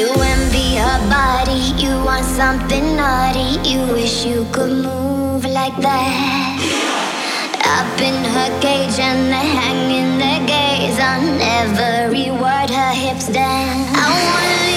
You envy her body, you want something naughty, you wish you could move like that. Up in her cage and they're hanging their gaze on every word her hips dance. I wanna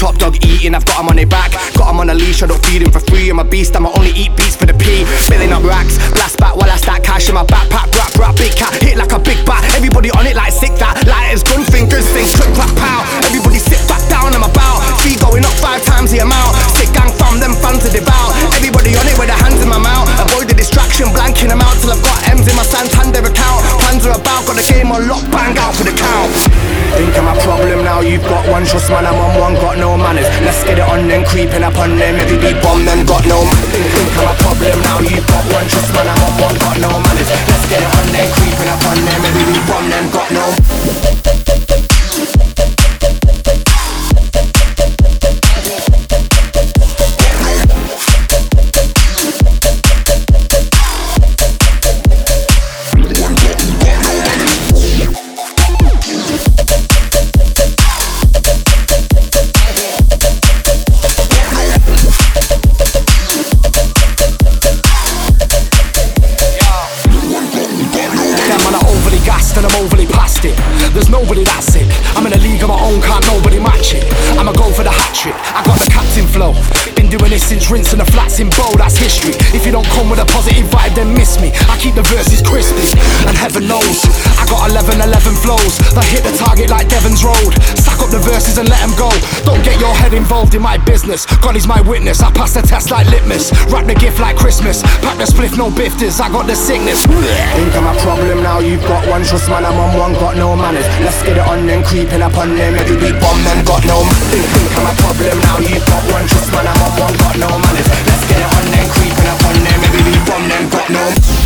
top dog eating, I've got him on their back. Got him on a leash, I don't feed him for free. I'm a beast, I'ma only eat beats for the P. Filling up racks, blast back while I stack cash in my backpack. Rap, rap, big cat, hit like a big bat. Everybody on it like sick that. Lighters, gun fingers, sing, click, clap, pow. Everybody sit back down, I'm about. Fee going up five times the amount. Sick gang from them fans to devour. Everybody on it with a mouth. Distraction, blanking them out till I've got M's in my Santander account. Plans are about, got the game on lock, bang out for the count. Think I'm a problem now, you've got one trust man, I'm on one, got no manners. Let's get it on them, creeping up on them. Every beat bomb them, got no think, think I'm a problem now, you've got one trust man, I'm on one, got no manners. Let's get it on them, creeping up on them. Every beat bomb them, got no. Rinsing the flats in bow, that's history. If you don't come with a positive vibe, then miss me. I keep the verses crispy, and heaven knows I got 11 11 flows that hit the target like Devon's Road. Stack up the verses and let them go. Don't get your head involved in my business. God is my witness. I pass the test like litmus. Wrap the gift like Christmas. Pack the spliff, no bifters. I got the sickness. Think I'm a problem now. You've got one trust man. I'm on one, got no manners. Let's get it on them, creeping up on them. Every beat bomb them, got no. Think, think I'm a problem now. You've got one trust man. I'm on one, got no manners. Let's creeping up on them. Every beat bomb them, got no.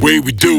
Way we do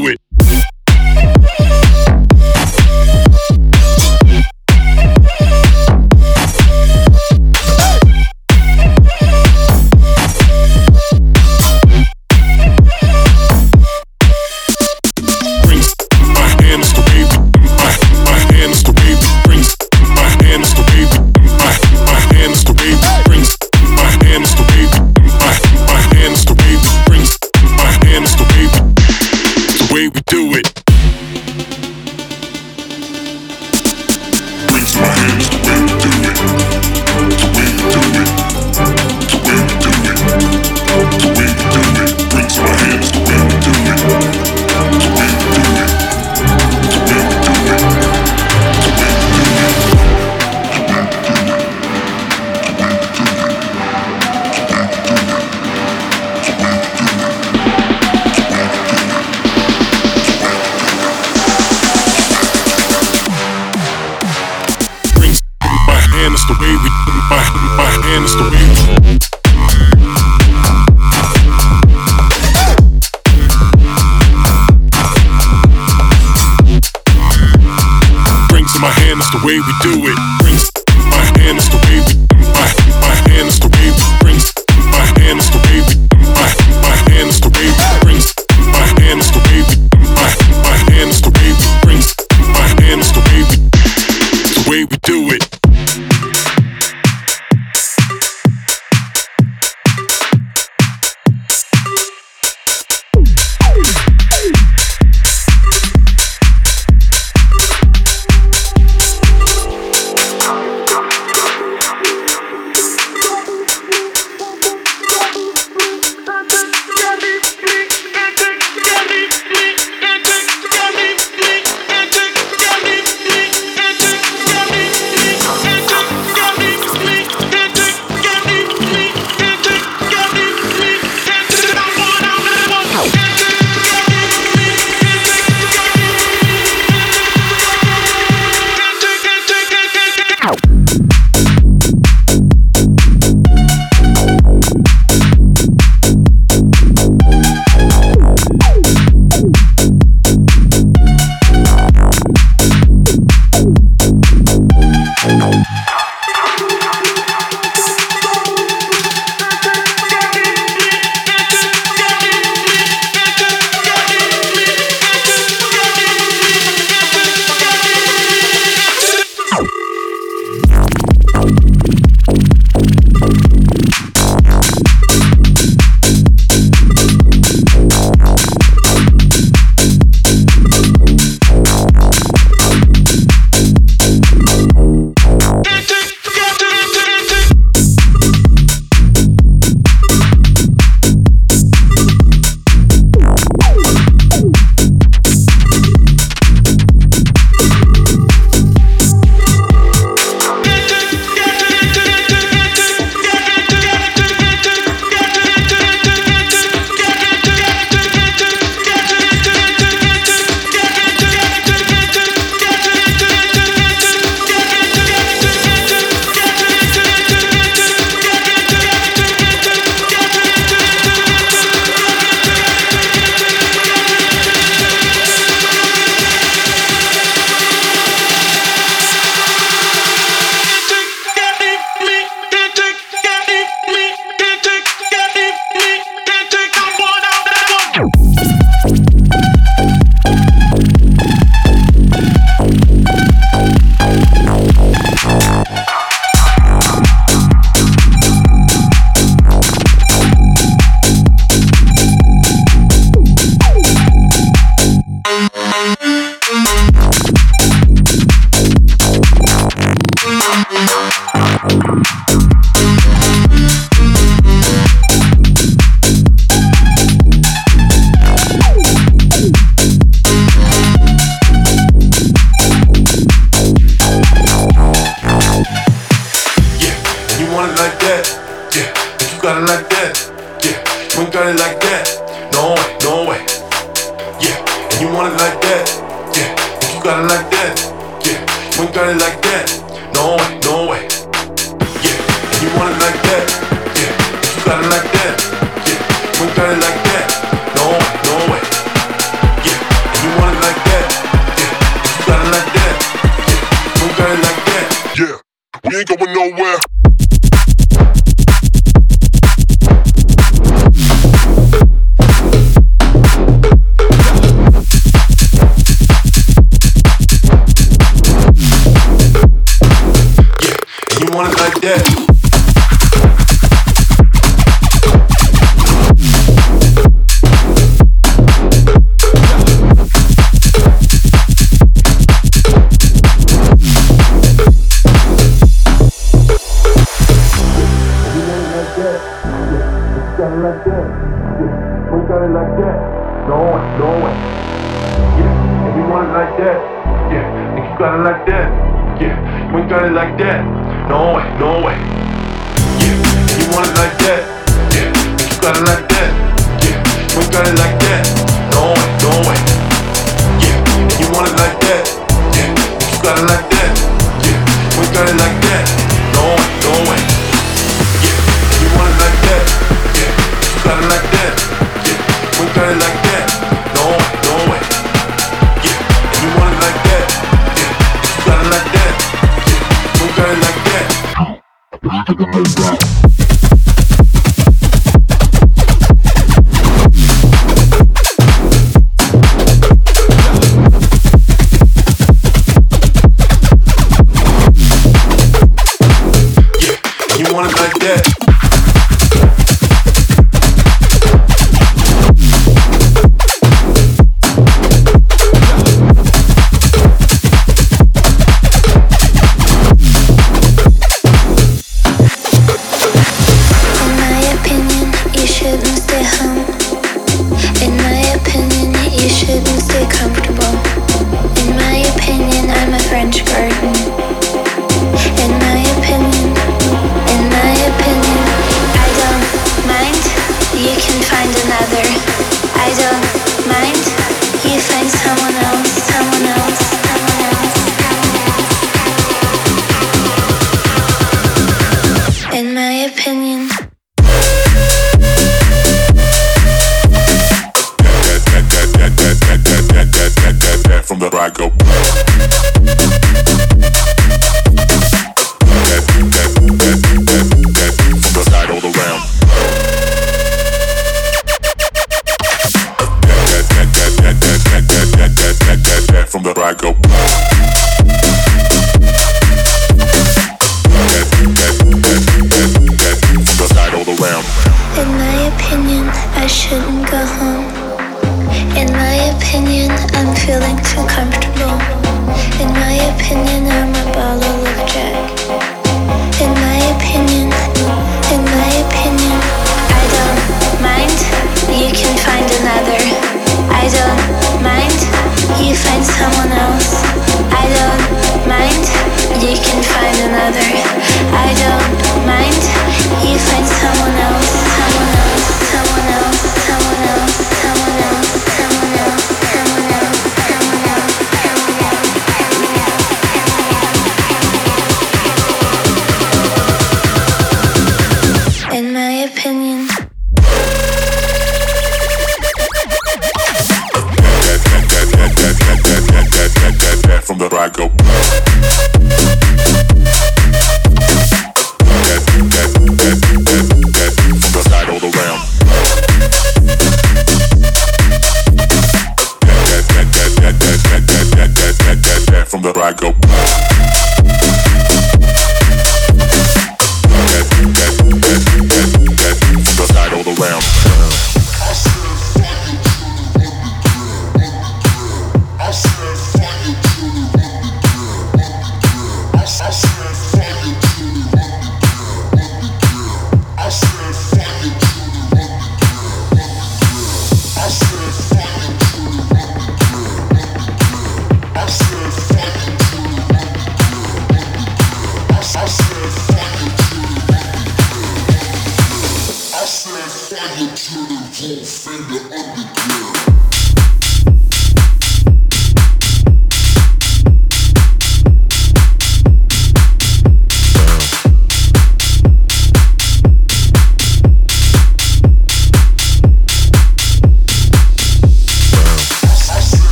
Yeah, got you want it like that. Yeah, and you got it like that. Yeah, you got it like that. No way, no way. Yeah, and you want it like that. Yeah, and you got it like that. Yeah, you got it like that. No way, no way. Yeah, and you want it like that. Yeah, and you got it like that. Yeah, we got it like that. No way, no way. got it like that. Yeah, we got it like that. No, no way. Yeah, and you want it like that. Yeah, got it like that. Yeah, we got it like that. wherever I go.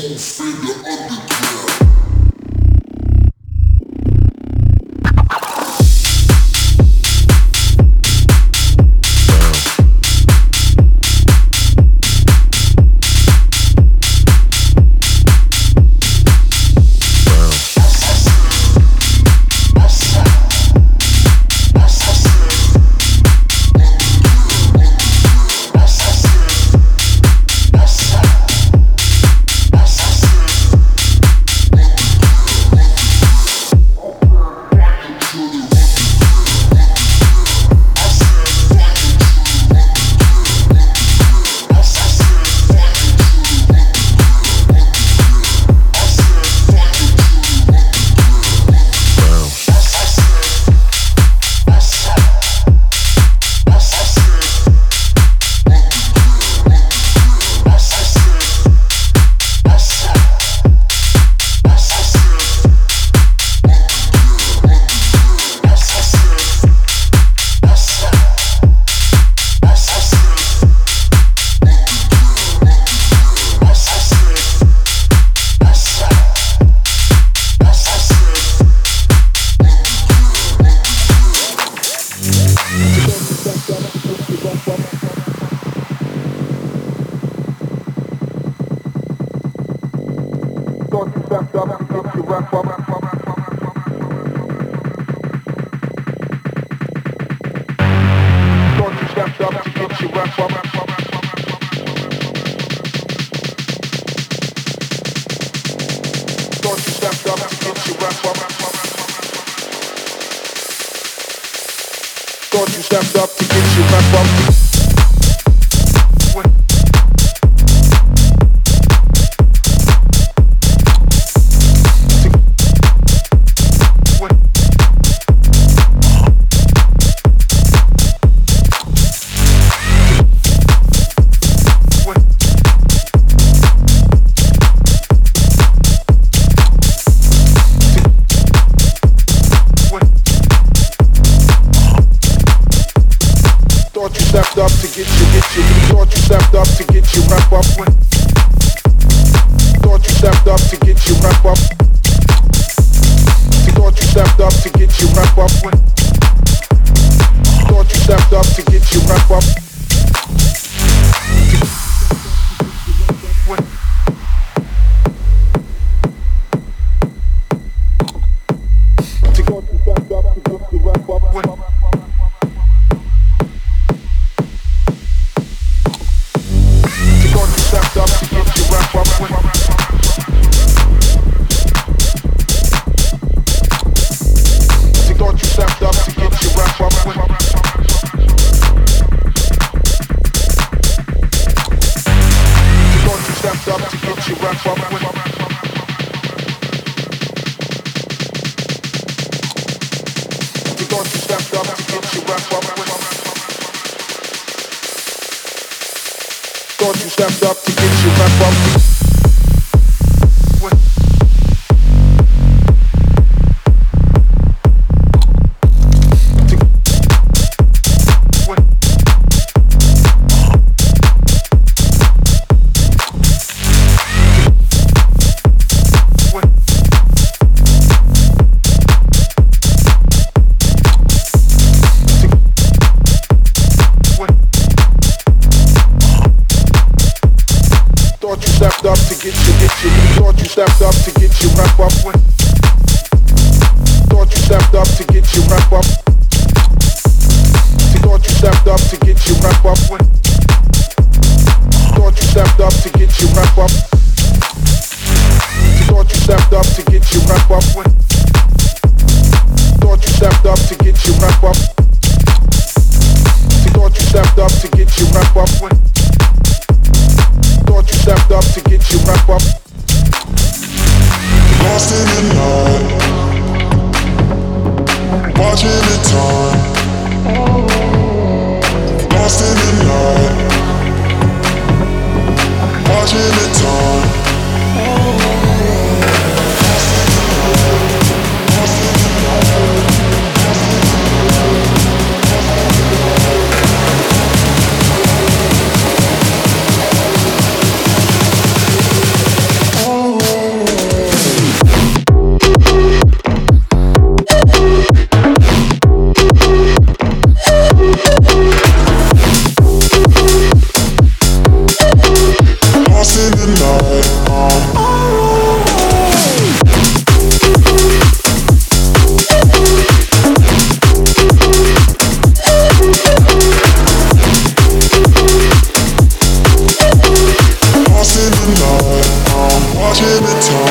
soul savior on the Thought you stepped up to get your back up. torn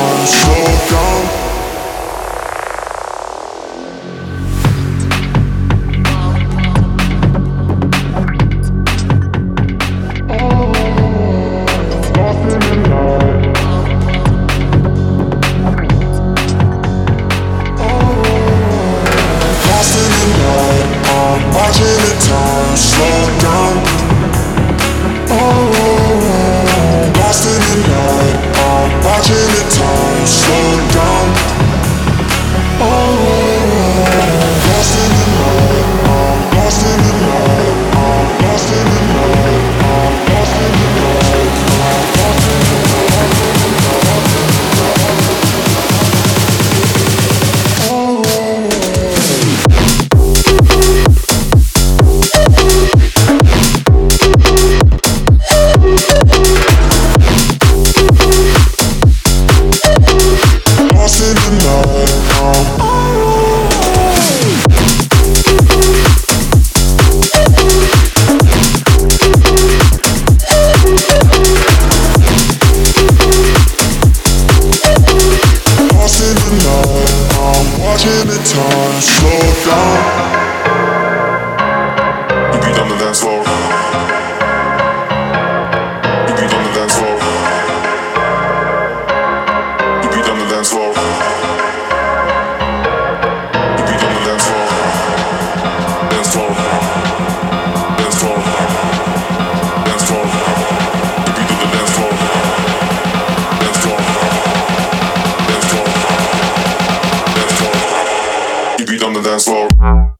Thank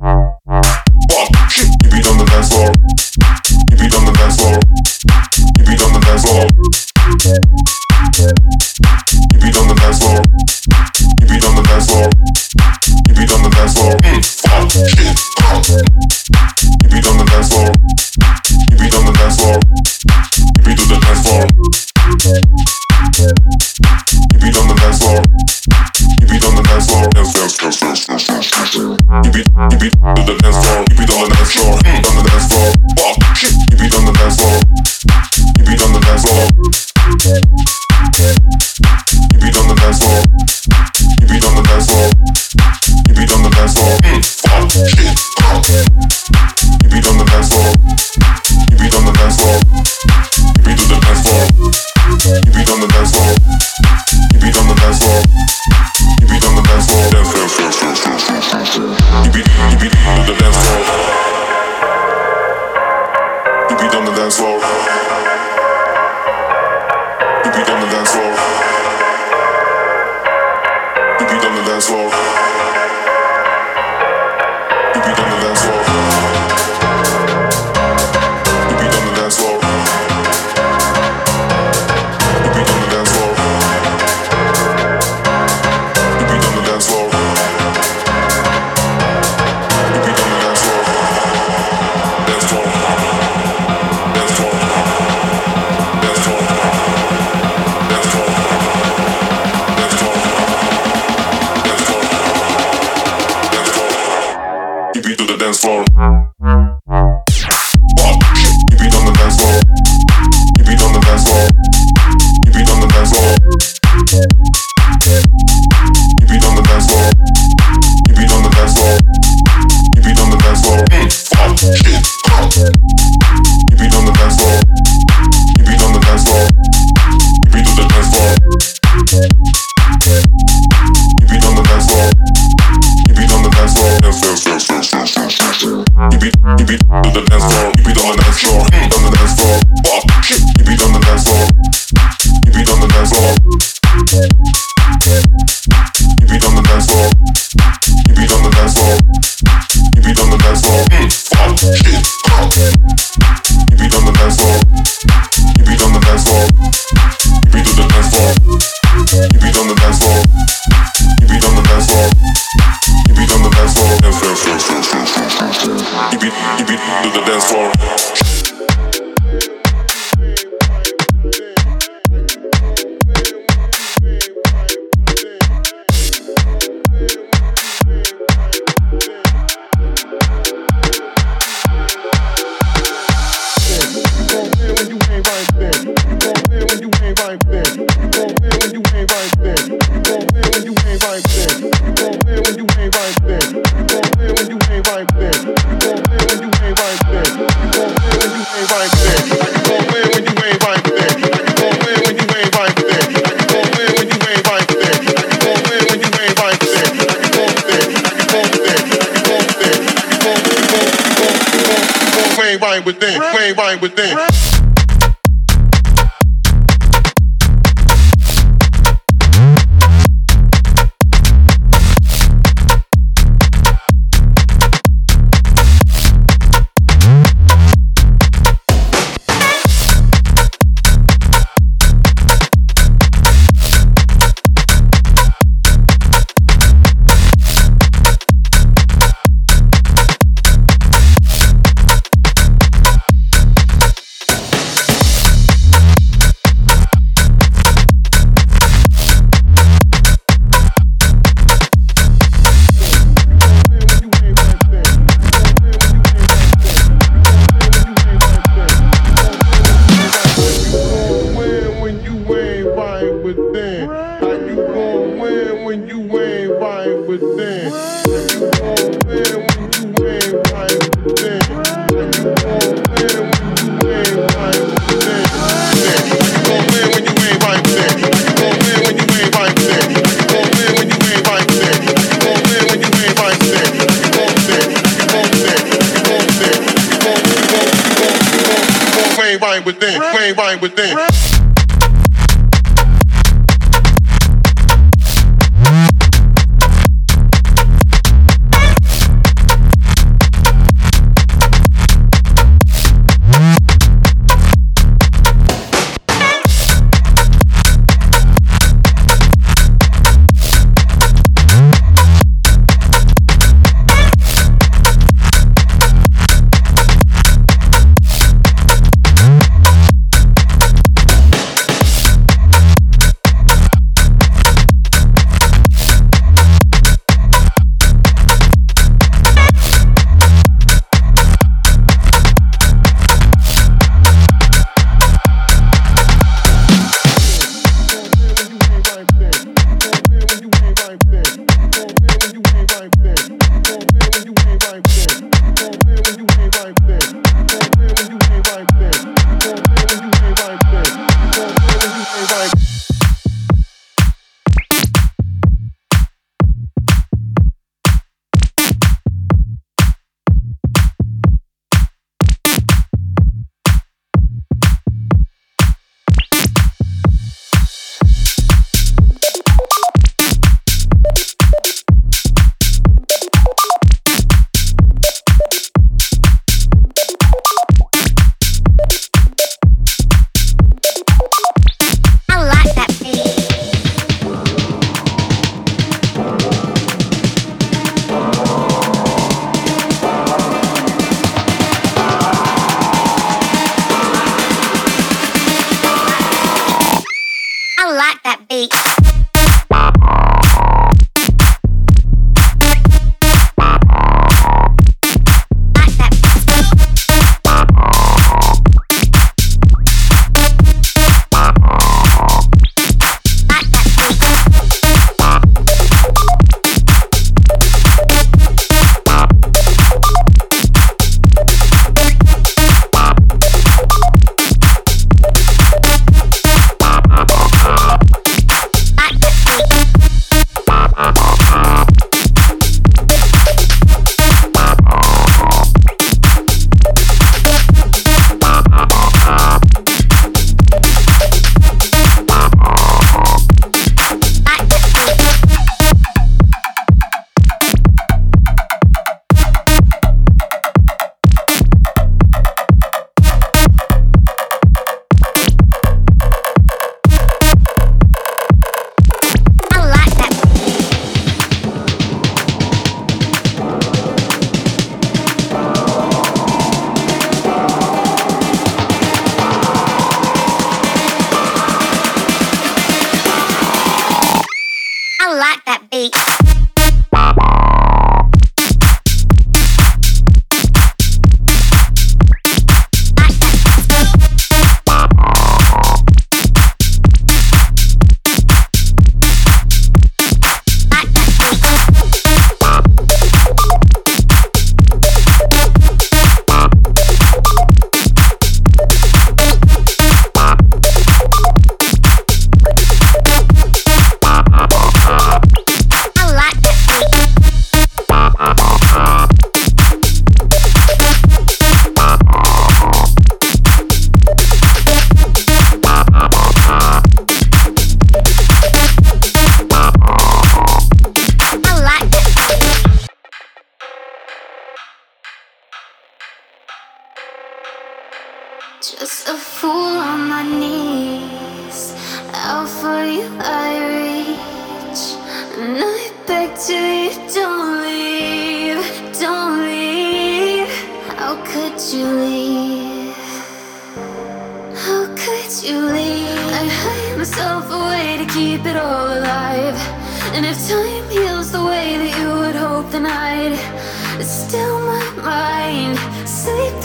you. Keep it on the dance floor. Keep it on the dance floor. Keep it on the dance floor. Keep it on the dance floor.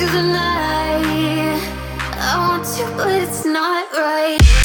through the night. I want you, but it's not right.